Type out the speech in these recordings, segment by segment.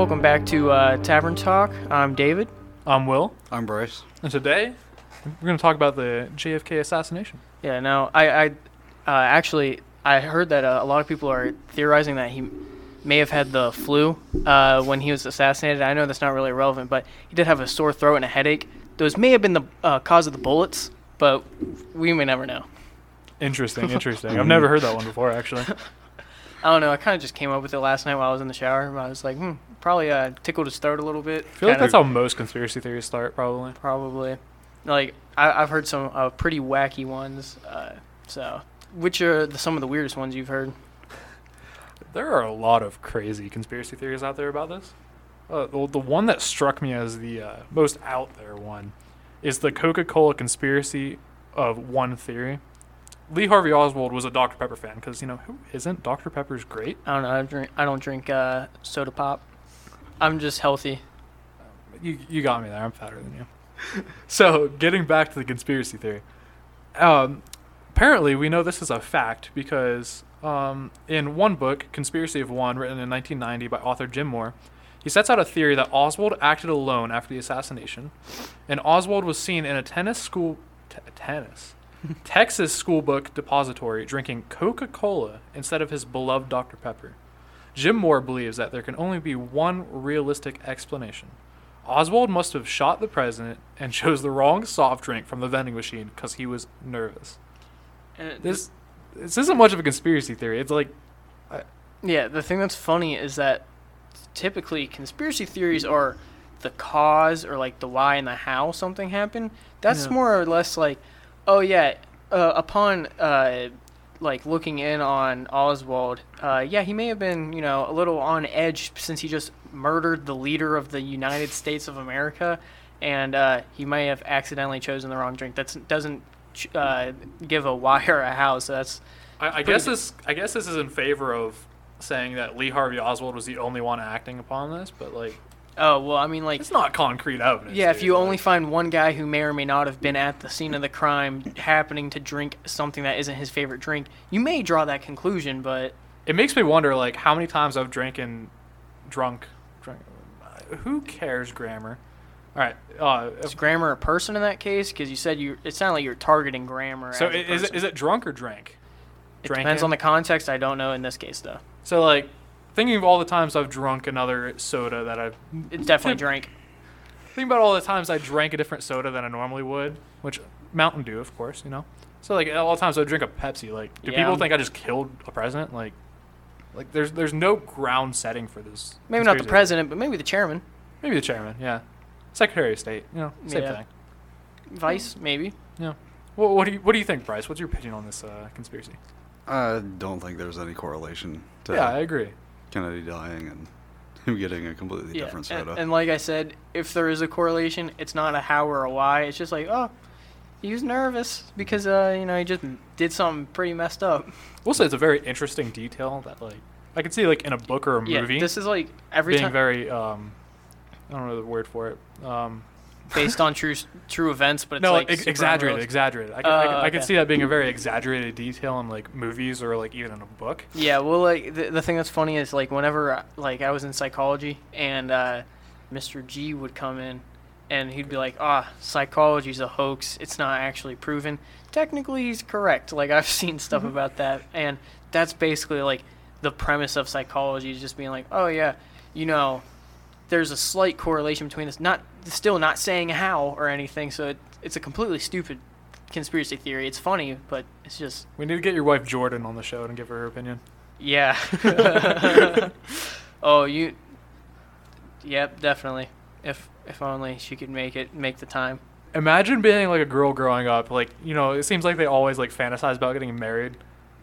Welcome back to uh, Tavern Talk. I'm David. I'm Will, I'm Bryce. and today we're going to talk about the JFK assassination. Yeah, now, I, I uh, actually I heard that uh, a lot of people are theorizing that he may have had the flu uh, when he was assassinated. I know that's not really relevant, but he did have a sore throat and a headache. Those may have been the uh, cause of the bullets, but we may never know. Interesting, interesting. I've never heard that one before, actually. I don't know. I kind of just came up with it last night while I was in the shower. I was like, hmm, probably uh, tickled his throat a little bit. I feel like Kinda- that's how most conspiracy theories start, probably. Probably. Like I, I've heard some uh, pretty wacky ones. Uh, so, which are the, some of the weirdest ones you've heard? There are a lot of crazy conspiracy theories out there about this. Uh, the, the one that struck me as the uh, most out there one is the Coca Cola conspiracy of one theory. Lee Harvey Oswald was a Dr. Pepper fan because, you know, who isn't? Dr. Pepper's great. I don't know. I don't drink. I don't drink uh, soda pop. I'm just healthy. You, you got me there. I'm fatter than you. so, getting back to the conspiracy theory. Um, apparently, we know this is a fact because um, in one book, Conspiracy of One, written in 1990 by author Jim Moore, he sets out a theory that Oswald acted alone after the assassination, and Oswald was seen in a tennis school, t- tennis, Texas school book depository drinking Coca-Cola instead of his beloved Dr. Pepper. Jim Moore believes that there can only be one realistic explanation. Oswald must have shot the president and chose the wrong soft drink from the vending machine because he was nervous. And This this isn't much of a conspiracy theory. It's like Yeah, the thing that's funny is that typically conspiracy theories are the cause or like the why and the how something happened. That's Yeah. more or less like, oh yeah, uh, upon uh, like looking in on Oswald, uh, yeah, he may have been you know a little on edge since he just murdered the leader of the United States of America, and uh, he may have accidentally chosen the wrong drink. That doesn't ch- uh, give a why or a how. So that's I, I guess this I guess this is in favor of saying that Lee Harvey Oswald was the only one acting upon this, but like oh well, I mean like it's not concrete evidence. Yeah, if dude. you only find one guy who may or may not have been at the scene of the crime happening to drink something that isn't his favorite drink, you may draw that conclusion, but it makes me wonder like how many times I've drinking drunk drink who cares grammar? All right. Uh, is grammar a person in that case? Because you said you, it sounded like you're targeting grammar. so as a is person. is it drunk or drank? It depends on the context. I don't know in this case though. So like thinking of all the times I've drunk another soda that I've It's definitely Tip- drank. think about all the times I drank a different soda than I normally would, which Mountain Dew, of course, you know. So like all the times I drink a Pepsi, like do Yeah. people think I just killed a president? Like, like there's there's no ground setting for this. Maybe not the president, but maybe the chairman, Maybe the chairman, yeah, Secretary of State, you know, same Yeah. thing. vice, maybe. Yeah. What, what do you what do you think, Bryce? What's your opinion on this uh, conspiracy? I don't think there's any correlation to Yeah, I agree. Kennedy dying and him getting a completely Yeah, different and, soda. and like I said, if there is a correlation, it's not a how or a why. It's just like, oh, he was nervous because uh, you know he just did something pretty messed up. We'll say it's a very interesting detail that like I could see like in a book or a movie. Yeah, movie this is like every being time very um I don't know the word for it um based on true true events, but it's no, like ex- exaggerated, unrealistic. exaggerated. I could, I, could, Oh, I could see that being a very exaggerated detail in like movies or like even in a book. Yeah, well, like the, the thing that's funny is like whenever uh, like I was in psychology and uh, Mr. G would come in and he'd be like, "Ah, psychology's a hoax. It's not actually proven." Technically, he's correct. Like I've seen stuff about that, and that's basically like the premise of psychology is just being like, "Oh yeah, you know." There's a slight correlation between this, not still not saying how or anything, so it, it's a completely stupid conspiracy theory. It's funny, but it's just We need to get your wife Jordan on the show and give her her opinion. yeah. oh, you. Yep, definitely. If if only she could make it, make the time. Imagine being like a girl growing up, like you know, it seems like they always like fantasize about getting married,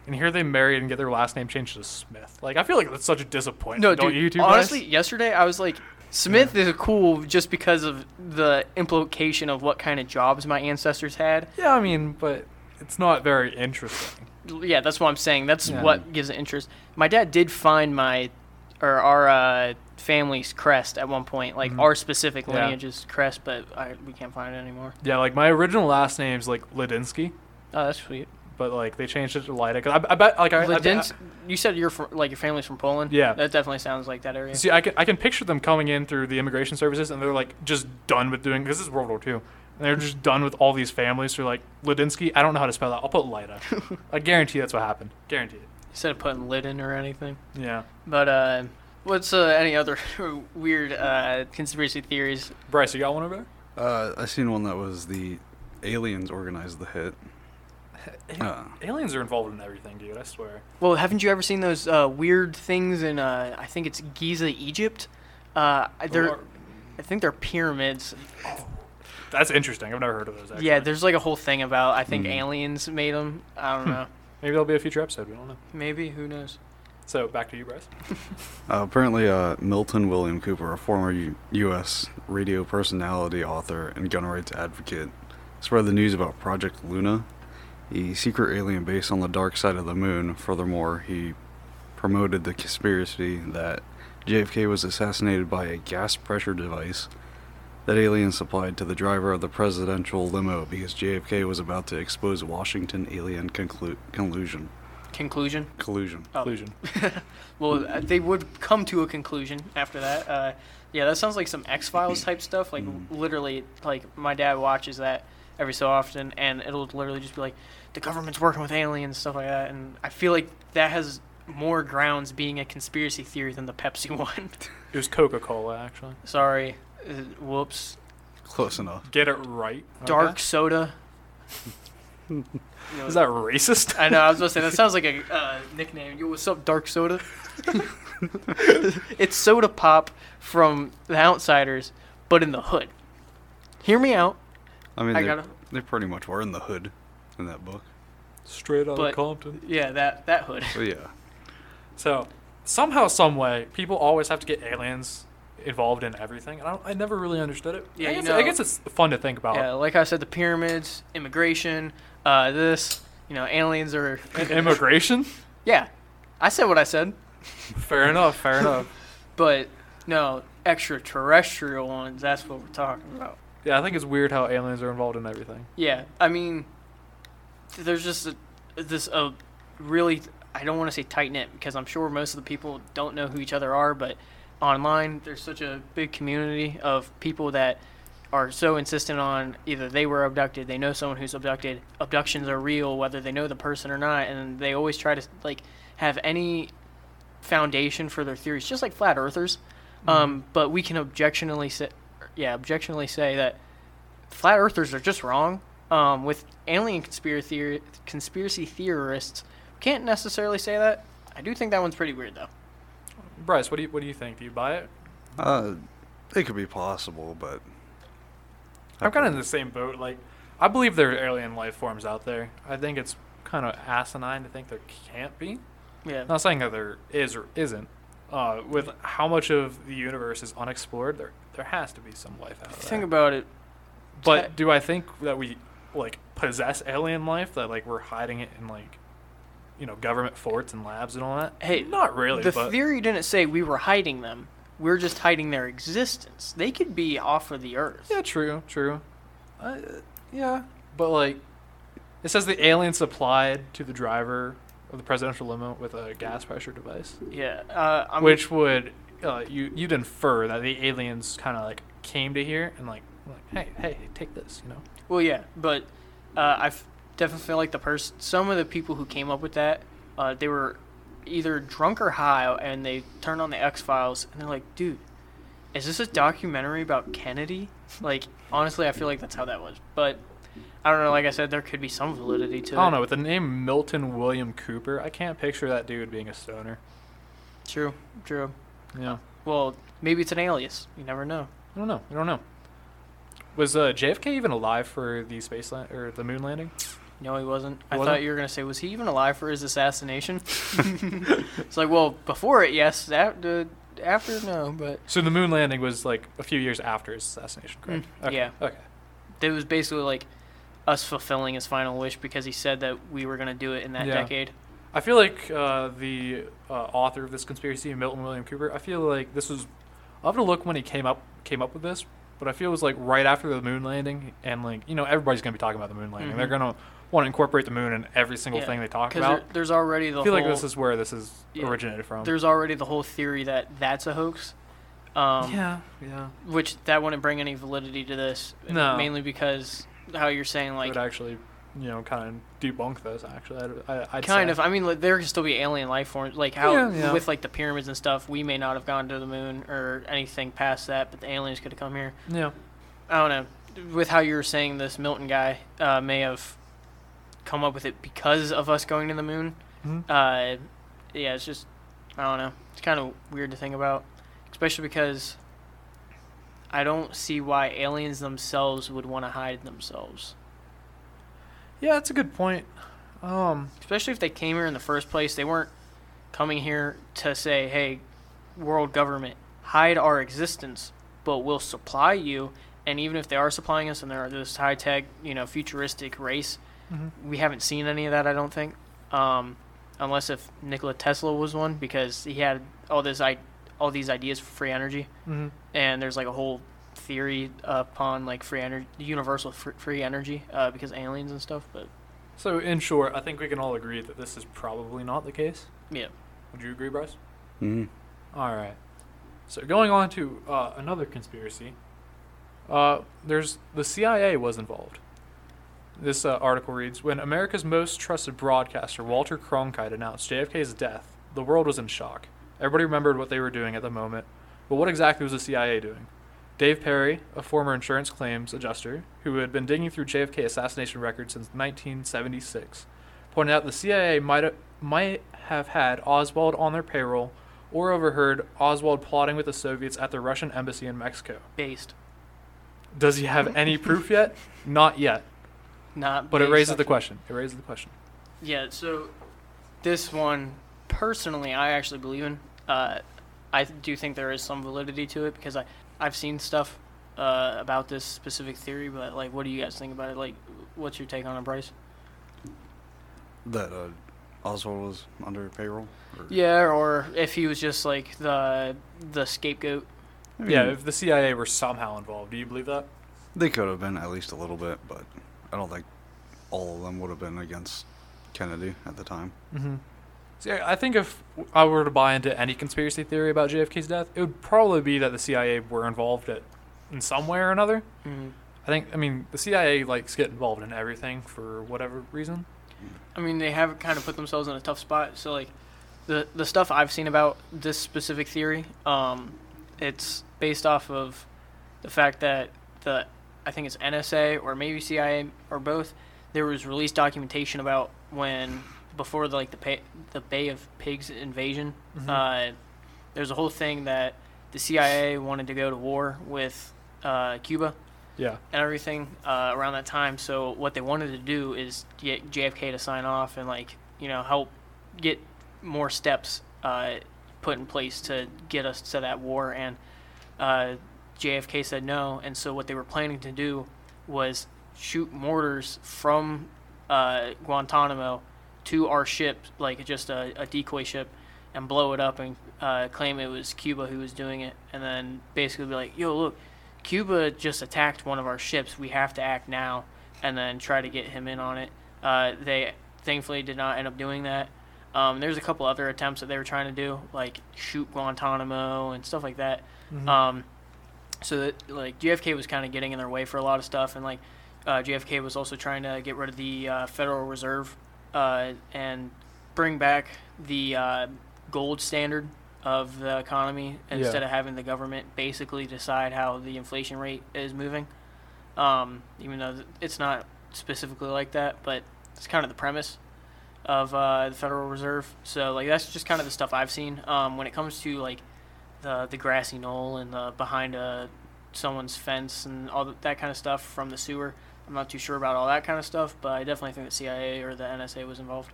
and here they married and get their last name changed to Smith. Like I feel like that's such a disappointment. No, don't dude. you two? honestly, guys? yesterday I was like, Smith is cool just because of the implication of what kind of jobs my ancestors had. yeah, I mean, but it's not very interesting. Yeah, that's what I'm saying. That's Yeah. what gives it interest. My dad did find my, or our uh, family's crest at one point, like Mhm. our specific Yeah. lineage's crest, but I, we can't find it anymore. Yeah, like my original last name's like Ladinsky, Oh, that's sweet. But like they changed it to Lida. Cause I, I bet like I, I, bet- Ledins, you said you're from, like your family's from Poland. Yeah. that definitely sounds like that area. See, I can I can picture them coming in through the immigration services, and they're like just done with doing. This is World War II, and they're just done with all these families. Who are like Ladinsky. I don't know how to spell that. I'll put Lida. I guarantee that's what happened. Guarantee it. Instead of putting lid in or anything. Yeah. But uh, what's uh, any other weird uh, conspiracy theories? Bryce, you got one over there? Uh, I seen one that was the aliens organized the hit. Uh, Aliens are involved in everything, dude. I swear. Well, haven't you ever seen those uh, weird things in uh, I think it's Giza, Egypt? Uh, they're Or- I think they're pyramids. That's interesting. I've never heard of those. Actually. Yeah, there's like a whole thing about I think Hmm. aliens made them. I don't know. Maybe there'll be a future episode. We don't know. Maybe who knows? So back to you, Bryce. uh, apparently, uh, Milton William Cooper, a former U- U.S. radio personality, author, and gun rights advocate, spread the news about Project Luna, a secret alien base on the dark side of the moon. Furthermore, he promoted the conspiracy that JFK was assassinated by a gas pressure device that aliens supplied to the driver of the presidential limo because JFK was about to expose Washington alien conclu- collusion. Conclusion. Collusion. Oh. Conclusion. well, uh, they would come to a conclusion after that. Uh, yeah, that sounds like some X Files type stuff. Like Mm. literally, like my dad watches that every so often, and it'll literally just be like, the government's working with aliens, stuff like that. And I feel like that has more grounds being a conspiracy theory than the Pepsi one. It was Coca Cola, actually. Sorry, uh, whoops. Close enough. Get it right. Dark okay? soda. You know, Is that racist? I know. I was gonna say that sounds like a uh, nickname. Yo, what's up, Dark Soda? it's soda pop from The Outsiders, but in the hood. Hear me out. I mean, I they, gotta- they pretty much were in the hood in that book. Straight out But- of Compton. Yeah, that that hood. So yeah, So somehow, some way, people always have to get aliens involved in everything. And I, don't, I never really understood it. Yeah, I you guess, I know- guess it's fun to think about. Yeah, like I said, the pyramids, immigration, uh, this. You know, aliens are. Immigration. Yeah, I said what I said, fair enough. Fair enough. but no extraterrestrial ones. That's what we're talking about. Yeah, I think it's weird how aliens are involved in everything. Yeah, I mean, there's just a, this a really I don't want to say tight knit because I'm sure most of the people don't know who each other are, but online there's such a big community of people that are so insistent on either they were abducted, they know someone who's abducted, abductions are real, whether they know the person or not, and they always try to like have any foundation for their theories, just like flat earthers. Um, but we can objectionally say, yeah, objectionally say that flat earthers are just wrong. Um, with alien conspiracy theor- conspiracy theorists, can't necessarily say that. I do think that one's pretty weird though. Bryce, what do you what do you think? Do you buy it? uh, it could be possible, but I'm kind of in the same boat. Like, I believe there are alien life forms out there. I think it's kind of asinine to think there can't be. Yeah. Not saying that there is or isn't. Uh, with how much of the universe is unexplored, there there has to be some life out there. Think about it. but do I think that we like possess alien life? That like we're hiding it in like, you know, government forts and labs and all that? Hey, not really. the but theory didn't say we were hiding them. We're just hiding their existence. They could be off of the earth. yeah, true, true. Uh, yeah, but like, it says the alien supplied to the driver of the presidential limo with a gas pressure device. Yeah. Uh, I'm, which would uh, you you'd infer that the aliens kind of like came to here and like like hey hey take this you know Well, yeah, but uh, I definitely feel like the person, some of the people who came up with that, uh, they were either drunk or high, and they turned on the X Files, and they're like, "Dude, is this a documentary about Kennedy?" Like, honestly, I feel like that's how that was. But I don't know. Like I said, there could be some validity to it. I don't know with the name Milton William Cooper I can't picture that dude being a stoner True, true. Yeah Well, maybe it's an alias. You never know. I don't know I don't know was uh, JFK even alive for the space land or the moon landing No, he wasn't. I Wasn't? thought you were gonna say, was he even alive for his assassination? it's like, well, before it, yes. After, after, no. But so the moon landing was like a few years after his assassination correct Mm, okay. yeah. okay it was basically like us fulfilling his final wish because he said that we were gonna do it in that Yeah. decade. I feel like uh, the uh, author of this conspiracy, Milton William Cooper. I feel like this was. I'll have to look when he came up came up with this, but I feel it was like right after the moon landing, and like you know everybody's gonna be talking about the moon landing. They're Mhm. gonna want to incorporate the moon in every single Yeah, thing they talk about. there, there's already the I feel whole, like this is where this is Yeah. originated from. there's already the whole theory that that's a hoax. Um, yeah, yeah. Which that wouldn't bring any validity to this. No. Mainly because how you're saying It like would actually, you know, kind of debunk this. Actually, I- I'd kind say. of. I mean, like, there could still be alien life forms, like how Yeah, yeah. with like the pyramids and stuff. We may not have gone to the moon or anything past that, but the aliens could have come here. Yeah. I don't know. With how you were saying this Milton guy uh, may have come up with it because of us going to the moon. Mhm. Uh, yeah, it's just I don't know. It's kind of weird to think about, especially because I don't see why aliens themselves would want to hide themselves. Yeah, that's a good point. Um, Especially if they came here in the first place, they weren't coming here to say, "Hey, world government, hide our existence, but we'll supply you." And even if they are supplying us and they're this high tech, you know, futuristic race, mhm. we haven't seen any of that. I don't think, um, unless if Nikola Tesla was one because he had all this I all these ideas for free energy, Mhm. and there's like a whole theory upon like free energy, universal fr- free energy, uh, because aliens and stuff. But So, in short, I think we can all agree that this is probably not the case. yeah, Would you agree, Bryce? hmm All right. So going on to uh, another conspiracy, uh, there's the CIA was involved. This uh, article reads: When America's most trusted broadcaster Walter Cronkite announced JFK's death, the world was in shock. Everybody remembered what they were doing at the moment, but what exactly was the CIA doing? Dave Perry, a former insurance claims adjuster who had been digging through JFK assassination records since 1976, pointed out the CIA might might have had Oswald on their payroll or overheard Oswald plotting with the Soviets at the Russian embassy in Mexico. based, Does he have any proof yet? Not yet. not. But it based raises the question. It raises the question. Yeah, so this one, personally, I actually believe in. Uh, I do think there is some validity to it because I I've seen stuff uh, about this specific theory, but like, what do you guys think about it? Like, what's your take on it, Bryce? That uh, Oswald was under payroll. Or, Yeah, or if he was just like the the scapegoat. I mean, Yeah, if the CIA were somehow involved, do you believe that? they could have been at least a little bit, but I don't think all of them would have been against Kennedy at the time. Mm-hmm. See, I think if I were to buy into any conspiracy theory about JFK's death, it would probably be that the CIA were involved at, in some way or another. Mm. I think, I mean, the CIA likes get involved in everything for whatever reason. I mean, they have kind of put themselves in a tough spot. So like, the the stuff I've seen about this specific theory, um, it's based off of the fact that the I think it's NSA or maybe CIA or both. There was released documentation about when before the, like the pay, the Bay of Pigs invasion. Mhm. Uh, there's a whole thing that the CIA wanted to go to war with uh, Cuba Yeah. and everything uh, around that time. So what they wanted to do is get JFK to sign off and like you know help get more steps uh, put in place to get us to that war. And uh, JFK said no. And so what they were planning to do was shoot mortars from uh, Guantanamo to our ship, like just a, a decoy ship, and blow it up and uh, claim it was Cuba who was doing it, and then basically be like, "Yo, look, Cuba just attacked one of our ships. We have to act now, and then try to get him in on it. Uh, they thankfully did not end up doing that. Um, there's a couple other attempts that they were trying to do, like shoot Guantanamo and stuff like that. Mhm. Um, so that like JFK was kind of getting in their way for a lot of stuff, and like uh, JFK was also trying to get rid of the uh, Federal Reserve uh, and bring back the uh, gold standard of the economy instead Yeah. of having the government basically decide how the inflation rate is moving. Um, even though it's not specifically like that, but it's kind of the premise of uh, the Federal Reserve. So like that's just kind of the stuff I've seen. Um, when it comes to like the the grassy knoll and the behind a someone's fence and all that kind of stuff from the sewer. I'm not too sure about all that kind of stuff, but I definitely think the CIA or the NSA was involved.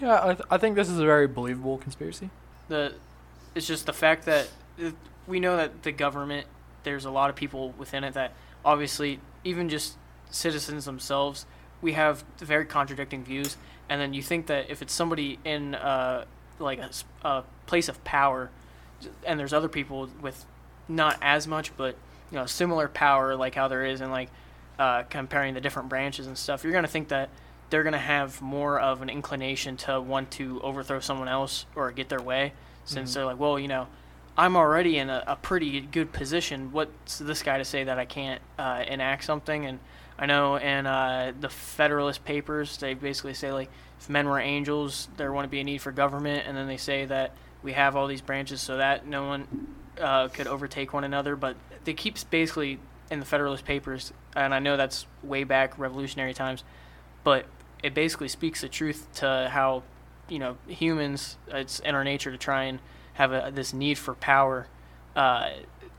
Yeah, I, th- I think this is a very believable conspiracy. The it's just the fact that it, we know that the government there's a lot of people within it that obviously even just citizens themselves we have very contradicting views and then you think that if it's somebody in uh, like a, a place of power and there's other people with not as much but you know similar power like how there is in like uh, comparing the different branches and stuff, you're gonna think that they're gonna have more of an inclination to want to overthrow someone else or get their way, since Mhm. they're like, well, you know, I'm already in a, a pretty good position. What's this guy to say that I can't uh, enact something? And I know in uh, the Federalist Papers, they basically say like, if men were angels, there wouldn't be a need for government, and then they say that we have all these branches so that no one uh, could overtake one another. But they keep basically in the Federalist Papers, and I know that's way back Revolutionary times, but it basically speaks the truth to how you know humans. It's in our nature to try and have a, this need for power, uh,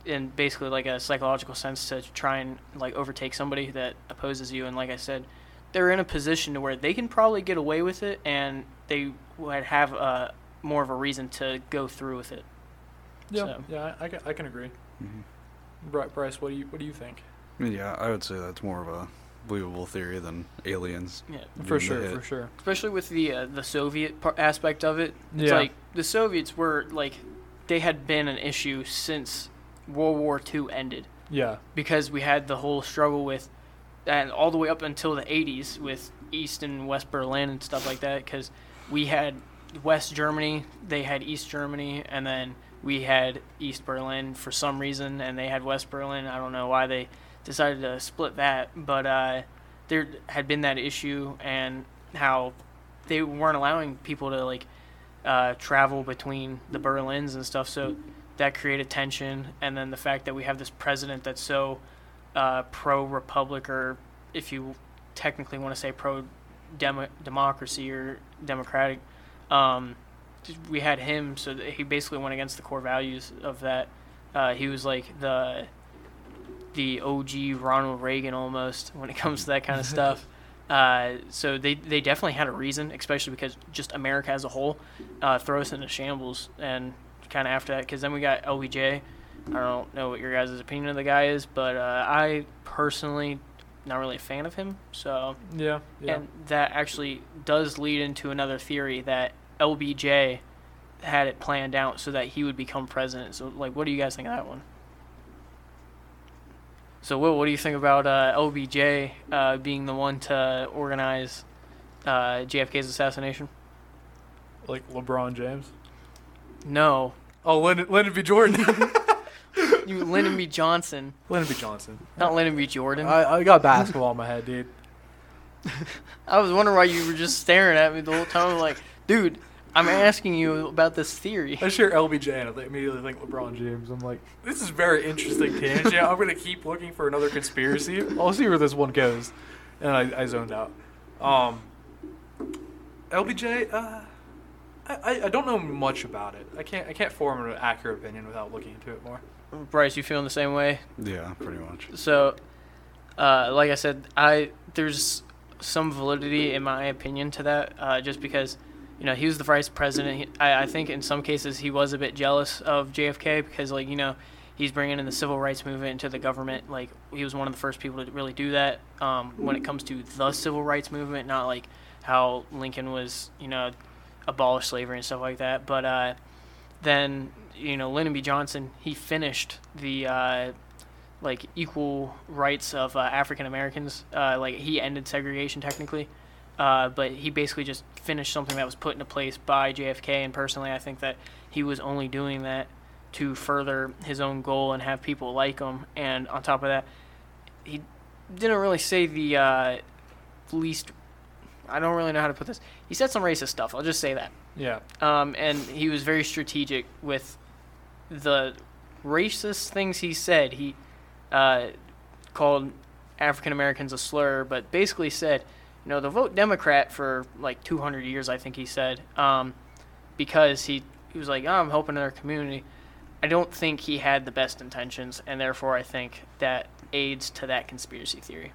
in basically like a psychological sense to try and like overtake somebody that opposes you. And like I said, they're in a position to where they can probably get away with it, and they would have uh, more of a reason to go through with it. Yeah, So- yeah, I, I, can, I can agree. Mhm. Bri- Bryce, what do you what do you think? Yeah, I would say that's more of a believable theory than aliens. Yeah. For sure, for sure. especially with the uh, the Soviet par- aspect of it. It's Yeah. like the Soviets were like they had been an issue since World War II ended Yeah, because we had the whole struggle with and all the way up until the 80s with East and West Berlin and stuff like that because we had West Germany, they had East Germany, and then we had East Berlin for some reason, and they had West Berlin. I don't know why they decided to split that, but uh, there had been that issue and how they weren't allowing people to like uh, travel between the Berlins and stuff. So that created tension, and then the fact that we have this president that's so uh, pro republic, or if you technically want to say pro democracy or democratic, um, we had him. So he basically went against the core values of that. Uh, he was like the the OG Ronald Reagan almost when it comes to that kind of stuff. Uh, so they they definitely had a reason, especially because just America as a whole uh, throw us into shambles, and kind of after that, because then we got LBJ. I don't know what your guys' opinion of the guy is, but uh, I personally not really a fan of him. So yeah, yeah. and that actually does lead into another theory that LBJ had it planned out so that he would become president. So like, what do you guys think of that one? So Will, what do you think about uh, LBJ uh, being the one to organize uh, JFK's assassination? like LeBron James. No, Oh, Lyndon, Lyndon B. Jordan. you Lyndon B. Johnson, Lyndon B. Johnson. not Lyndon B. Jordan. I, I got basketball in my head, dude. I was wondering why you were just staring at me the whole time. Like, dude, I'm asking you about this theory. I share LBJ and I immediately think LeBron James. I'm like, this is very interesting tangent. I'm gonna keep looking for another conspiracy. I'll see where this one goes, and I, I zoned out. Um, LBJ, uh, I, I- I don't know much about it. I can't I can't form an accurate opinion without looking into it more. Bryce, you feeling the same way? Yeah, pretty much. So, uh, like I said, I there's some validity in my opinion to that, uh, just because you know he was the vice president. He, I, I think in some cases he was a bit jealous of JFK because like you know he's bringing in the civil rights movement into the government. Like he was one of the first people to really do that um, when it comes to the civil rights movement, not like how Lincoln was you know abolished slavery and stuff like that. But uh, then you know Lyndon B. Johnson he finished the uh, like equal rights of uh, African Americans. Uh, like he ended segregation technically, uh, but he basically just finished something that was put into place by JFK. And personally, I think that he was only doing that to further his own goal and have people like him. And on top of that, he didn't really say the uh, least. I don't really know how to put this. He said some racist stuff. I'll just say that. Yeah, Um, and he was very strategic with the racist things he said. He uh, called African Americans a slur, but basically said, you know, the vote Democrat for like 200 years, I think he said, um, because he, he was like, oh, I'm helping our community. I don't think he had the best intentions, and therefore I think that aids to that conspiracy theory.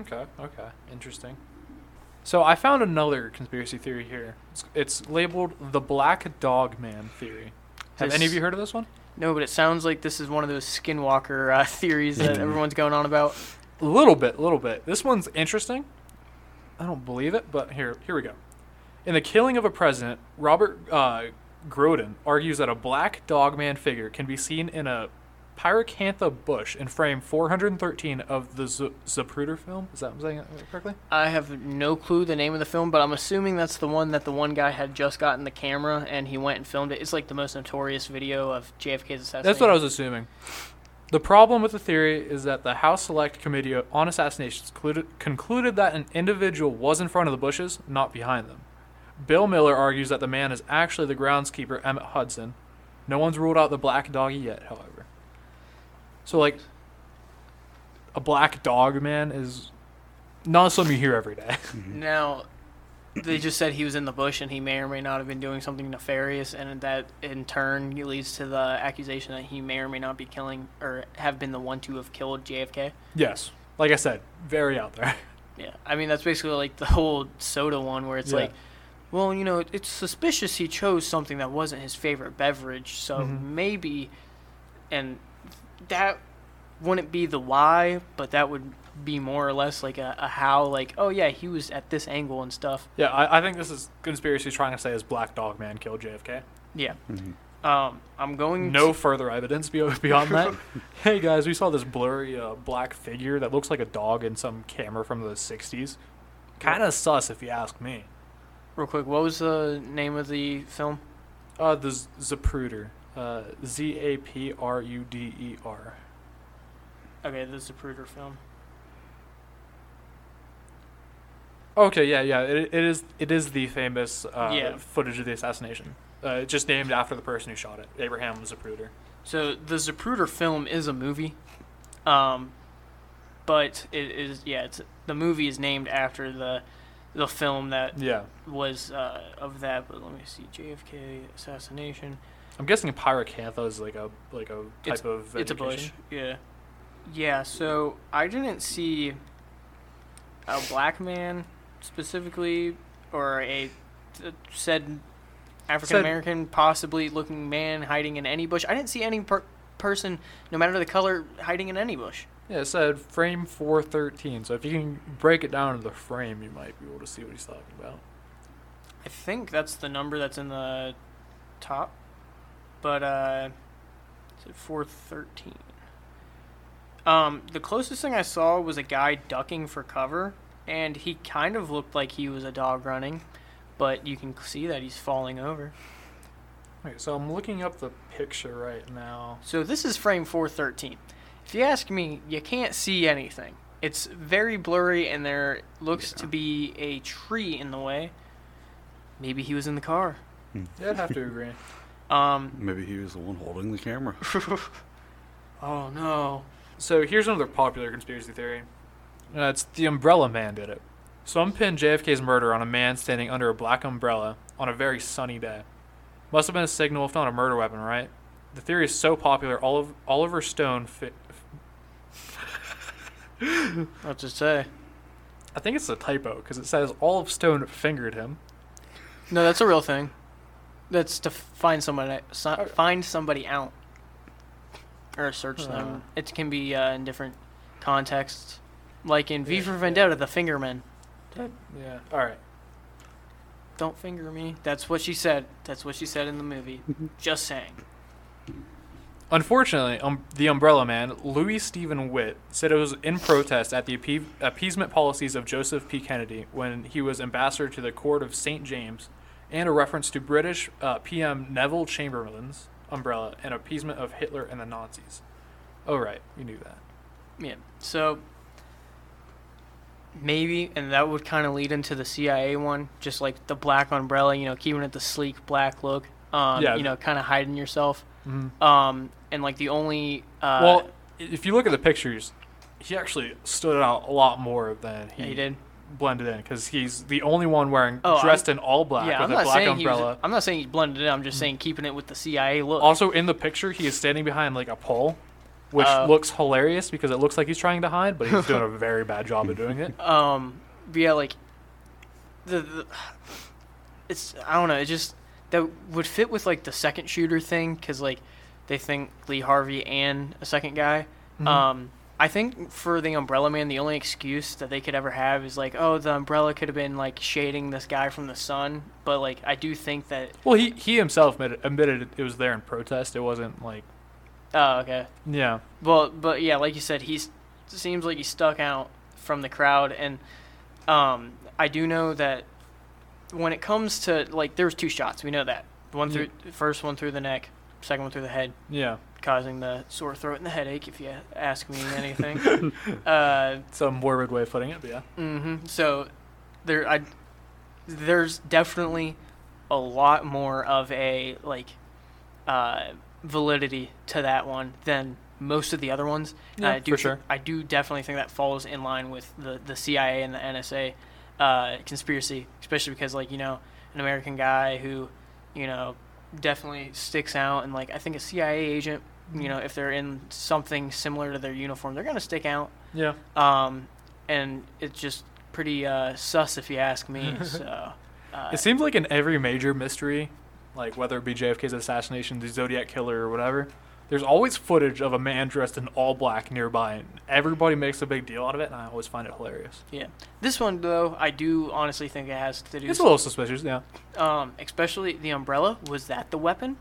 Okay. Okay. Interesting. So I found another conspiracy theory here. It's, it's labeled the Black Dog Man theory. Have any of you heard of this one? No, but it sounds like this is one of those skinwalker uh, theories that everyone's going on about. A little bit, a little bit. This one's interesting. I don't believe it, but here, here we go. In the killing of a president, Robert uh, Groden argues that a black dogman figure can be seen in a Pyracantha bush in frame 413 of the Z- Zapruder film. Is that I'm saying correctly? I have no clue the name of the film, but I'm assuming that's the one that the one guy had just gotten the camera and he went and filmed it. It's like the most notorious video of JFK's assassination. That's what I was assuming. The problem with the theory is that the House Select Committee on Assassinations concluded, concluded that an individual was in front of the bushes, not behind them. Bill Miller argues that the man is actually the groundskeeper, Emmett Hudson. No one's ruled out the black doggy yet, however. So, like, a black dog man is not something you hear every day. Mm-hmm. Now, they just said he was in the bush and he may or may not have been doing something nefarious, and that in turn leads to the accusation that he may or may not be killing or have been the one to have killed JFK. yes. Like I said, very out there. Yeah, I mean that's basically like the whole soda one where it's Yeah. like, well, you know, it's suspicious he chose something that wasn't his favorite beverage, so Mhm. maybe, and that wouldn't be the why, but that would be more or less like a, a how, like, oh yeah, he was at this angle and stuff. Yeah, I, I think this is conspiracy trying to say is Black Dog Man killed JFK. Yeah. Mhm. Um, I'm going. No to- further evidence beyond that. hey guys, we saw this blurry uh, black figure that looks like a dog in some camera from the '60s. Kind of sus, if you ask me. real quick, what was the name of the film? Uh, the Z- Zapruder. Uh, Z A P R U D E R. Okay, the Zapruder film. Okay, yeah, yeah. It, it is. It is the famous uh, Yeah. footage of the assassination. Uh, just named after the person who shot it, Abraham Zapruder. So the Zapruder film is a movie, um, but it is yeah. It's the movie is named after the the film that Yeah, was uh, of that. But let me see, JFK assassination. I'm guessing pyracantha is like a like a type It's- of It's a bush. Yeah, yeah. So I didn't see a black man specifically, or a said African American, possibly looking man hiding in any bush. I didn't see any per- person, no matter the color, hiding in any bush. Yeah, it said frame 413. So if you can break it down to the frame, you might be able to see what he's talking about. I think that's the number that's in the top, but uh, it's at four thirteen. Um, the closest thing I saw was a guy ducking for cover, and he kind of looked like he was a dog running, but you can see that he's falling over. Okay, so I'm looking up the picture right now. So this is frame 413. If you ask me, you can't see anything. It's very blurry, and there looks Yeah. to be a tree in the way. Maybe he was in the car. Yeah, I'd have to agree. Um, Maybe he was the one holding the camera. oh no. So here's another popular conspiracy theory. Uh, it's the Umbrella Man did it. Some pin JFK's murder on a man standing under a black umbrella on a very sunny day. Must have been a signal, if not a murder weapon, right? The theory is so popular, Oliver, Oliver Stone. Fi- What's it say? I think it's a typo because it says Olive Stone fingered him. No, that's a real thing. That's to find somebody, so, Oh. find somebody out, or search Uh. them. It can be uh, in different contexts, like in V for Vendetta, the Fingerman. Yeah. All right. Don't finger me. That's what she said. That's what she said in the movie. Just saying. Unfortunately, um, the Umbrella Man, Louis Stephen Witt, said it was in protest at the appe- appeasement policies of Joseph P. Kennedy when he was ambassador to the court of St. James, and a reference to British uh, PM Neville Chamberlain's umbrella and appeasement of Hitler and the Nazis. Oh, right. You knew that. Yeah. So maybe, and that would kind of lead into the CIA one, just like the black umbrella. You know, keeping it the sleek black look. Um, Yeah. You know, kind of hiding yourself. Mm-hmm. Um, and like the only. Uh, well, if you look at the pictures, he actually stood out a lot more than he, yeah, he did. blended in because he's the only one wearing Oh, I'm- dressed in all black yeah, I'm with a black umbrella. was. I'm not saying he's blended in. I'm just saying keeping it with the CIA look. Also, in the picture, he is standing behind like a pole, which Uh, looks hilarious because it looks like he's trying to hide, but he's doing a very bad job of doing it. Um, but yeah, like the, the it's I don't know. It just that would fit with like the second shooter thing because like they think Lee Harvey and a second guy. Mhm. Um, I think for the Umbrella Man, the only excuse that they could ever have is like, oh, the umbrella could have been like shading this guy from the sun. But like, I do think that Well, he he himself admitted, admitted it was there in protest. It wasn't like Oh, okay. Yeah. Well, but yeah, like you said, he seems like he's stuck out from the crowd, and um, I do know that when it comes to like, there was two shots. We know that one through first one through the neck, second one through the head, Yeah. causing the sore throat and the headache. If you ask me anything, uh, Some morbid way of putting it, but yeah. hmm So there, I there's definitely a lot more of a like uh, validity to that one than most of the other ones. Yeah, I do for sure. I do definitely think that falls in line with the the CIA and the NSA uh, conspiracy, especially because like you know an American guy who you know definitely sticks out, and like I think a CIA agent. You know, if they're in something similar to their uniform, they're gonna stick out. Yeah. Um, and it's just pretty uh, sus if you ask me. so, uh, It seems like in every major mystery, like whether it be JFK's assassination, the Zodiac killer, or whatever, there's always footage of a man dressed in all black nearby, and everybody makes a big deal out of it, and I always find it hilarious. yeah. This one though, I do honestly think it has to do. It's a little suspicious, yeah. um, especially the umbrella. Was that the weapon?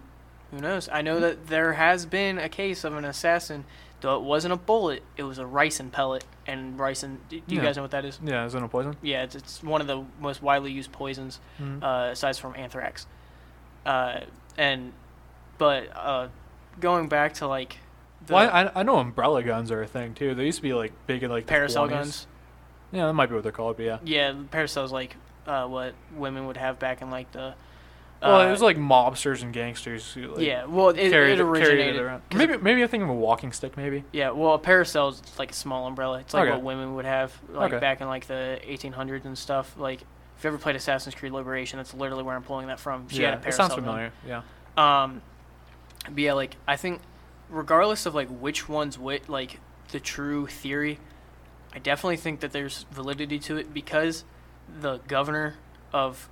Who knows? I know that there has been a case of an assassin. Though it wasn't a bullet, it was a ricin pellet. And ricin, do you Yeah. guys know what that is? Yeah, is it a poison? Yeah, it's, it's one of the most widely used poisons. Mhm. uh, aside from anthrax. Uh, and but uh, going back to like the well, I, I know umbrella guns are a thing too. They used to be like big in like parasol 20s. guns, Yeah, that might be what they're called, but yeah. yeah, parasol's like uh, what women would have back in like the. Well, uh, it was like mobsters and gangsters who like yeah, well, it, carried, it originated. it around. Maybe maybe I think of a walking stick, maybe. Yeah, well, a parasol's like a small umbrella. It's like Okay. what women would have like Okay. back in like the 1800s and stuff. Like if you ever played Assassin's Creed Liberation, that's literally where I'm pulling that from. She yeah, had a it parasol. sounds gun. familiar. Yeah. Um, but yeah, like I think, regardless of like which one's what, like the true theory, I definitely think that there's validity to it because the governor of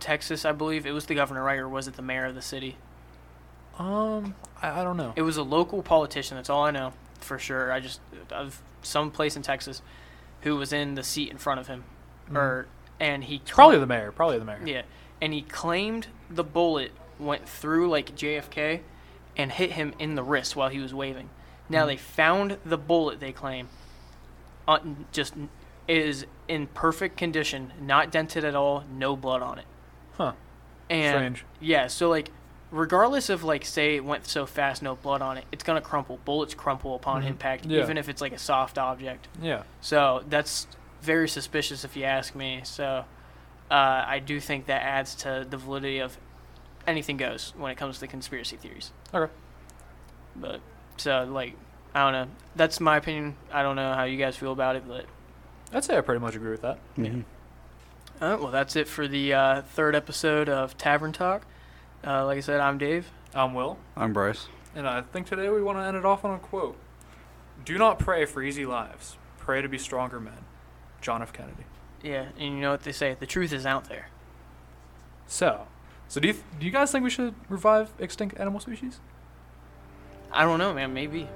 Texas, I believe it was the governor, right, or was it the mayor of the city? Um, I, I don't know. It was a local politician. That's all I know for sure. I just of some place in Texas who was in the seat in front of him, Mhm. or and he It's probably the mayor. Probably the mayor. yeah, and he claimed the bullet went through like JFK and hit him in the wrist while he was waving. Now Mhm. they found the bullet. They claim, uh, just is in perfect condition, not dented at all, no blood on it. Huh. And Strange. yeah, so like, regardless of like, say it went so fast, no blood on it, it's gonna crumple. Bullets crumple upon Mhm. impact, Yeah. even if it's like a soft object. Yeah. So that's very suspicious if you ask me. So uh, I do think that adds to the validity of anything goes when it comes to conspiracy theories. Okay. But so like I don't know. That's my opinion. I don't know how you guys feel about it, but I'd say I pretty much agree with that. Mhm. uh, well, that's it for the uh, third episode of Tavern Talk. Uh, like I said, I'm Dave. I'm Will, I'm Bryce. and I think today we want to end it off on a quote: "Do not pray for easy lives. Pray to be stronger men." John F. Kennedy. Yeah, and you know what they say: the truth is out there. So, so do you do you guys think we should revive extinct animal species? I don't know, man. Maybe.